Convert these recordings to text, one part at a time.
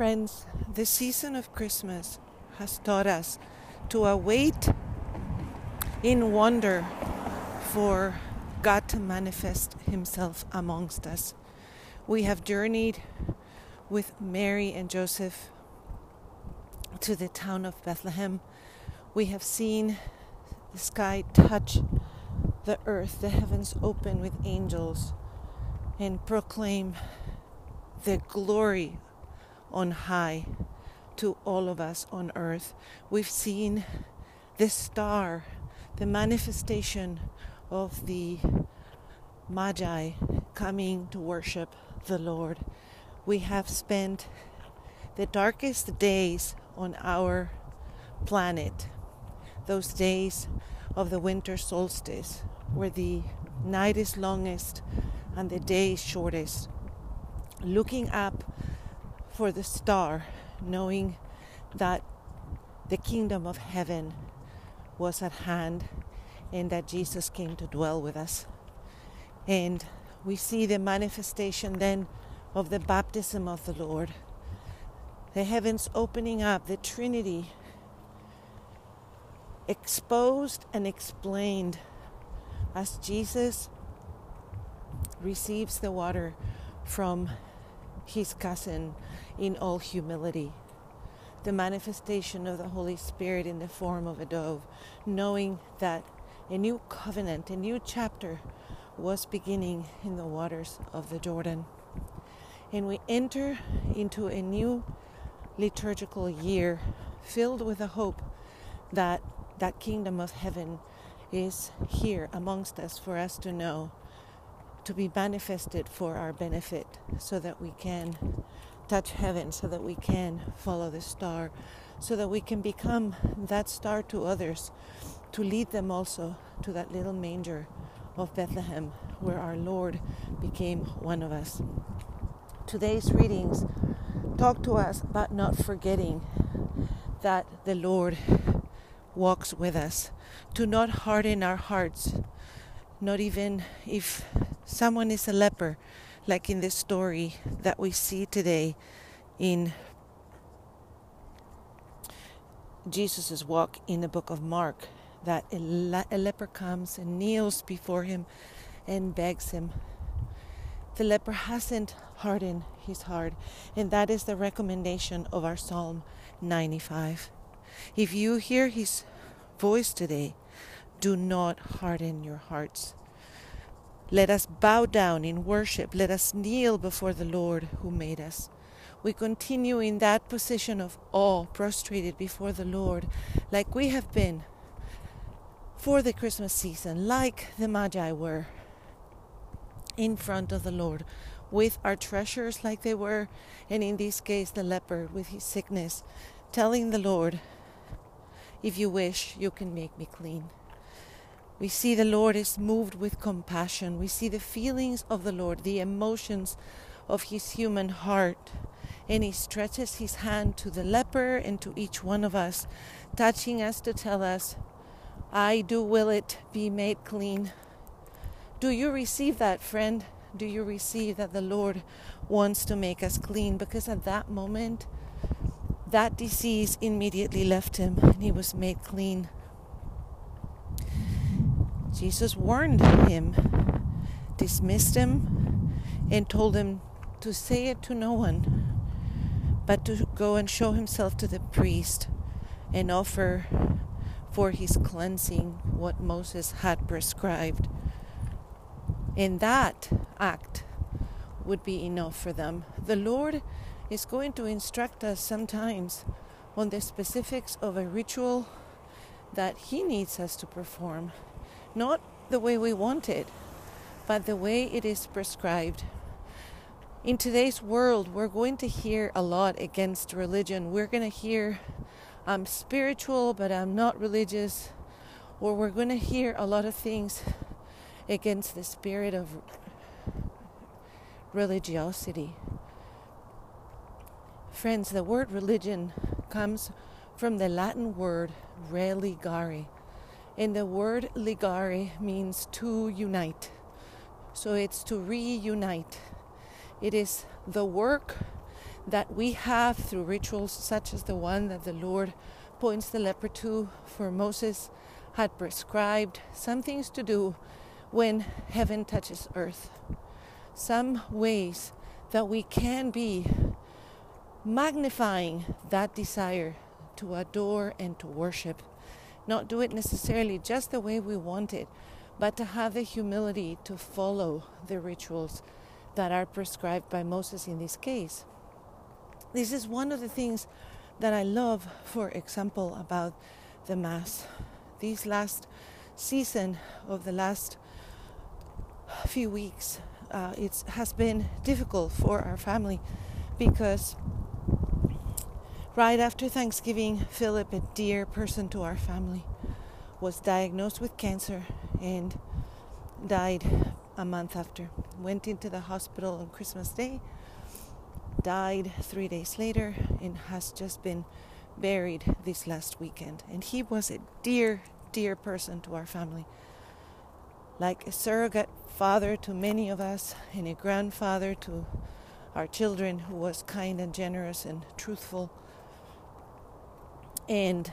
Friends, the season of Christmas has taught us to await in wonder for God to manifest Himself amongst us. We have journeyed with Mary and Joseph to the town of Bethlehem. We have seen the sky touch the earth, the heavens open with angels, and proclaim the glory on high to all of us on earth. We've seen the star, the manifestation of the Magi coming to worship the Lord. We have spent the darkest days on our planet, those days of the winter solstice, where the night is longest and the day is shortest, looking up for the star, knowing that the kingdom of heaven was at hand and that Jesus came to dwell with us. And we see the manifestation then of the baptism of the Lord, the heavens opening up, the Trinity exposed and explained as Jesus receives the water from his cousin in all humility. The manifestation of the Holy Spirit in the form of a dove, knowing that a new covenant, a new chapter was beginning in the waters of the Jordan. And we enter into a new liturgical year filled with the hope that that kingdom of heaven is here amongst us for us to know to be manifested for our benefit so that we can touch heaven, so that we can follow the star, so that we can become that star to others, to lead them also to that little manger of Bethlehem where our Lord became one of us. Today's readings talk to us about not forgetting that the Lord walks with us, to not harden our hearts, not even if someone is a leper, like in the story that we see today in Jesus' walk in the book of Mark, that a, le- a leper comes and kneels before him and begs him. The leper hasn't hardened his heart, and that is the recommendation of our Psalm 95. If you hear his voice today, do not harden your hearts. Let us bow down in worship. Let us kneel before the Lord who made us. We continue in that position of awe, prostrated before the Lord, like we have been for the Christmas season, like the Magi were in front of the Lord, with our treasures like they were, and in this case, the leper with his sickness, telling the Lord, If you wish, you can make me clean. We see the Lord is moved with compassion. We see the feelings of the Lord, the emotions of his human heart. And he stretches his hand to the leper and to each one of us, touching us to tell us, I do will it be made clean. Do you receive that, friend? Do you receive that the Lord wants to make us clean? Because at that moment, that disease immediately left him and he was made clean. Jesus warned him, dismissed him, and told him to say it to no one, but to go and show himself to the priest and offer for his cleansing what Moses had prescribed. And that act would be enough for them. The Lord is going to instruct us sometimes on the specifics of a ritual that He needs us to perform, not the way we want it, but the way it is prescribed. In today's world, we're going to hear a lot against religion. We're going to hear, I'm spiritual, but I'm not religious. Or we're going to hear a lot of things against the spirit of religiosity. Friends, the word religion comes from the Latin word religare. And the word ligare means to unite. So it's to reunite. It is the work that we have through rituals such as the one that the Lord points the leper to, for Moses had prescribed some things to do when heaven touches earth. Some ways that we can be magnifying that desire to adore and to worship. Not do it necessarily just the way we want it, but to have the humility to follow the rituals that are prescribed by Moses in this case. This is one of the things that I love, for example, about the Mass. This last season of the last few weeks, uh, it has been difficult for our family because right after Thanksgiving, Philip, a dear person to our family, was diagnosed with cancer and died a month after. Went into the hospital on Christmas Day, died three days later, and has just been buried this last weekend. And he was a dear, dear person to our family. Like a surrogate father to many of us, and a grandfather to our children who was kind and generous and truthful. And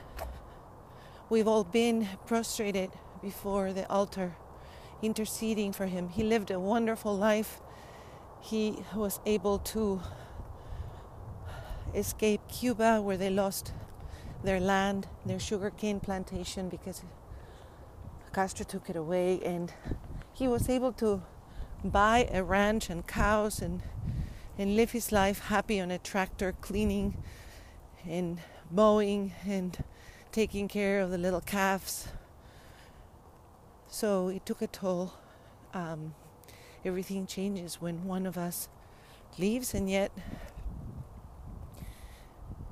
we've all been prostrated before the altar interceding for him. He lived a wonderful life. He was able to escape Cuba, where they lost their land, their sugarcane plantation, because Castro took it away. And he was able to buy a ranch and cows and, and live his life happy on a tractor, cleaning and mowing and taking care of the little calves so it took a toll. Um, everything changes when one of us leaves, and yet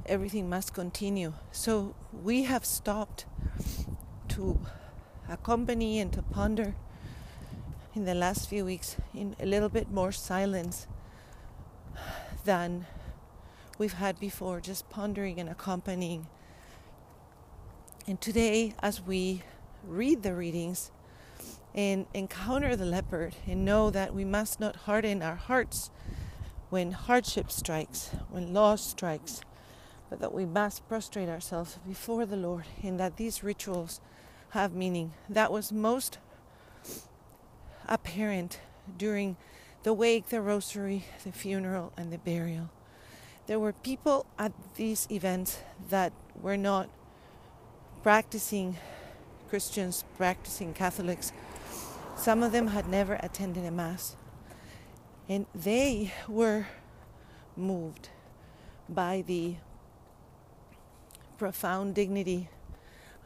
everything must continue. So we have stopped to accompany and to ponder in the last few weeks in a little bit more silence than we've had before, just pondering and accompanying. And today, as we read the readings, and encounter the leopard and know that we must not harden our hearts when hardship strikes, when loss strikes, but that we must prostrate ourselves before the Lord and that these rituals have meaning. That was most apparent during the wake, the rosary, the funeral, and the burial. There were people at these events that were not practicing Christians, practicing Catholics, some of them had never attended a Mass. And they were moved by the profound dignity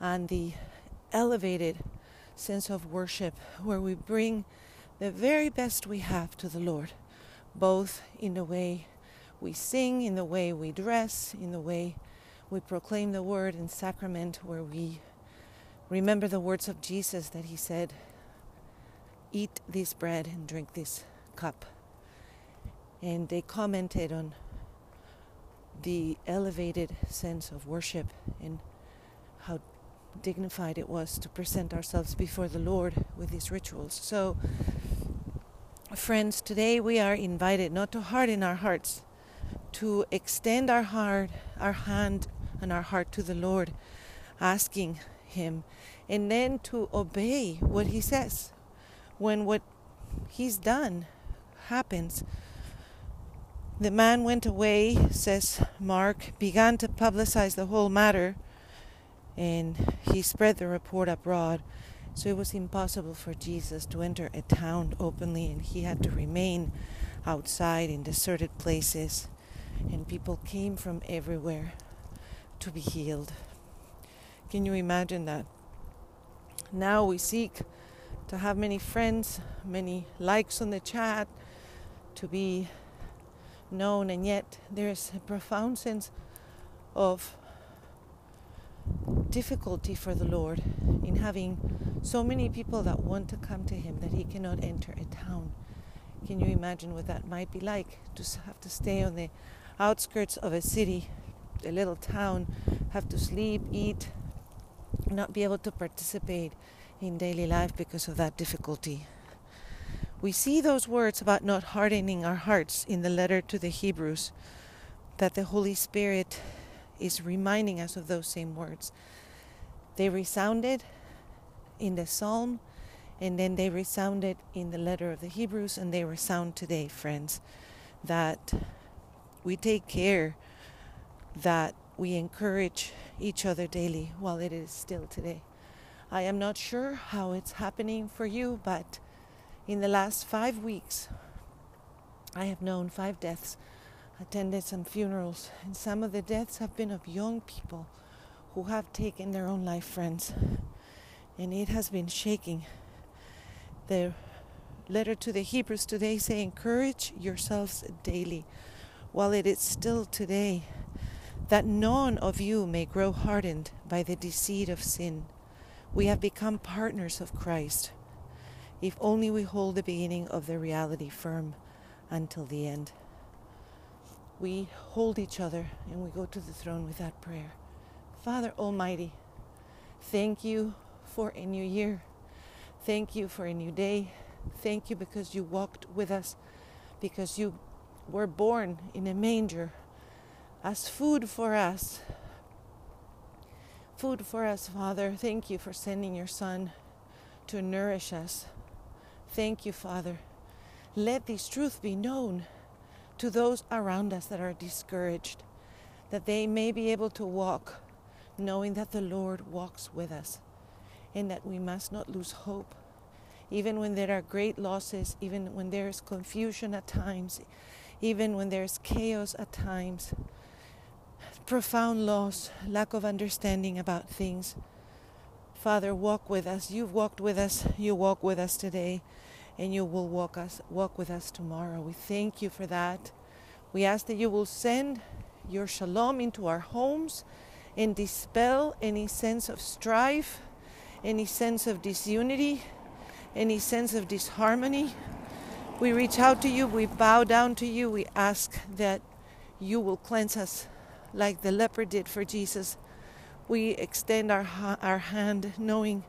and the elevated sense of worship where we bring the very best we have to the Lord, both in the way we sing, in the way we dress, in the way we proclaim the word in sacrament, where we remember the words of Jesus that he said, eat this bread and drink this cup. And they commented on the elevated sense of worship and how dignified it was to present ourselves before the Lord with these rituals. So, friends, today we are invited not to harden our hearts, to extend our heart, our hand, and our heart to the Lord, asking Him, and then to obey what He says when what he's done happens. The man went away, says Mark, began to publicize the whole matter, and he spread the report abroad. So it was impossible for Jesus to enter a town openly, and he had to remain outside in deserted places, and people came from everywhere to be healed. Can you imagine that? Now we seek to have many friends, many likes on the chat, to be known, and yet there's a profound sense of difficulty for the Lord in having so many people that want to come to Him that He cannot enter a town. Can you imagine what that might be like to have to stay on the outskirts of a city, a little town, have to sleep, eat, not be able to participate in daily life because of that difficulty? We see those words about not hardening our hearts in the letter to the Hebrews, that the Holy Spirit is reminding us of those same words. They resounded in the psalm, and then they resounded in the letter of the Hebrews, and they resound today, friends, that we take care that we encourage each other daily while it is still today. I am not sure how it's happening for you, but in the last five weeks, I have known five deaths, attended some funerals, and some of the deaths have been of young people who have taken their own life, friends. And it has been shaking. The letter to the Hebrews today say, Encourage yourselves daily while it is still today, that none of you may grow hardened by the deceit of sin. We have become partners of Christ if only we hold the beginning of the reality firm until the end. We hold each other and we go to the throne with that prayer. Father Almighty, thank you for a new year. Thank you for a new day. Thank you because you walked with us, because you were born in a manger as food for us. Food for us, Father. Thank you for sending your Son to nourish us Thank you, Father. Let this truth be known to those around us that are discouraged, that they may be able to walk knowing that the Lord walks with us and that we must not lose hope. Even when there are great losses, even when there is confusion at times, even when there's chaos at times, profound loss, lack of understanding about things. Father, walk with us. You've walked with us. You walk with us today and you will walk us walk with us tomorrow. We thank you for that. We ask that you will send your shalom into our homes and dispel any sense of strife, any sense of disunity, any sense of disharmony. We reach out to you, we bow down to you, we ask that you will cleanse us like the leper did for Jesus. We extend our, our hand knowing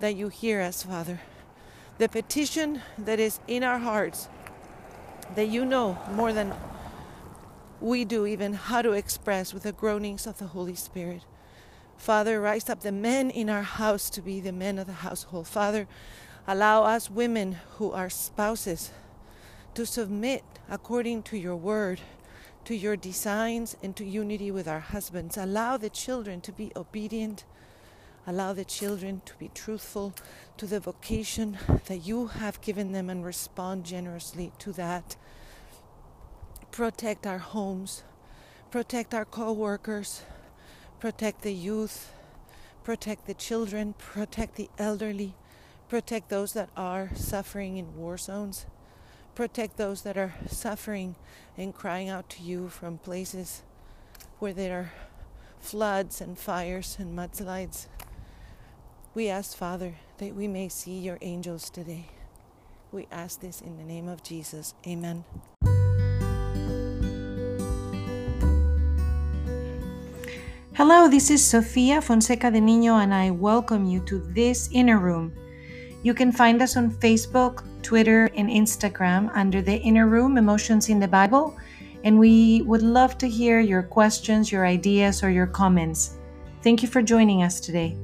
that you hear us, Father the petition that is in our hearts that you know more than we do even how to express with the groanings of the Holy Spirit. Father, rise up the men in our house to be the men of the household. Father, allow us women who are spouses to submit according to your word, to your designs, and to unity with our husbands. Allow the children to be obedient. Allow the children to be truthful to the vocation that you have given them and respond generously to that. Protect our homes, protect our co workers, protect the youth, protect the children, protect the elderly, protect those that are suffering in war zones, protect those that are suffering and crying out to you from places where there are floods and fires and mudslides. We ask, Father, that we may see your angels today. We ask this in the name of Jesus. Amen. Hello, this is Sofia Fonseca de Niño, and I welcome you to this inner room. You can find us on Facebook, Twitter, and Instagram under the Inner Room Emotions in the Bible, and we would love to hear your questions, your ideas, or your comments. Thank you for joining us today.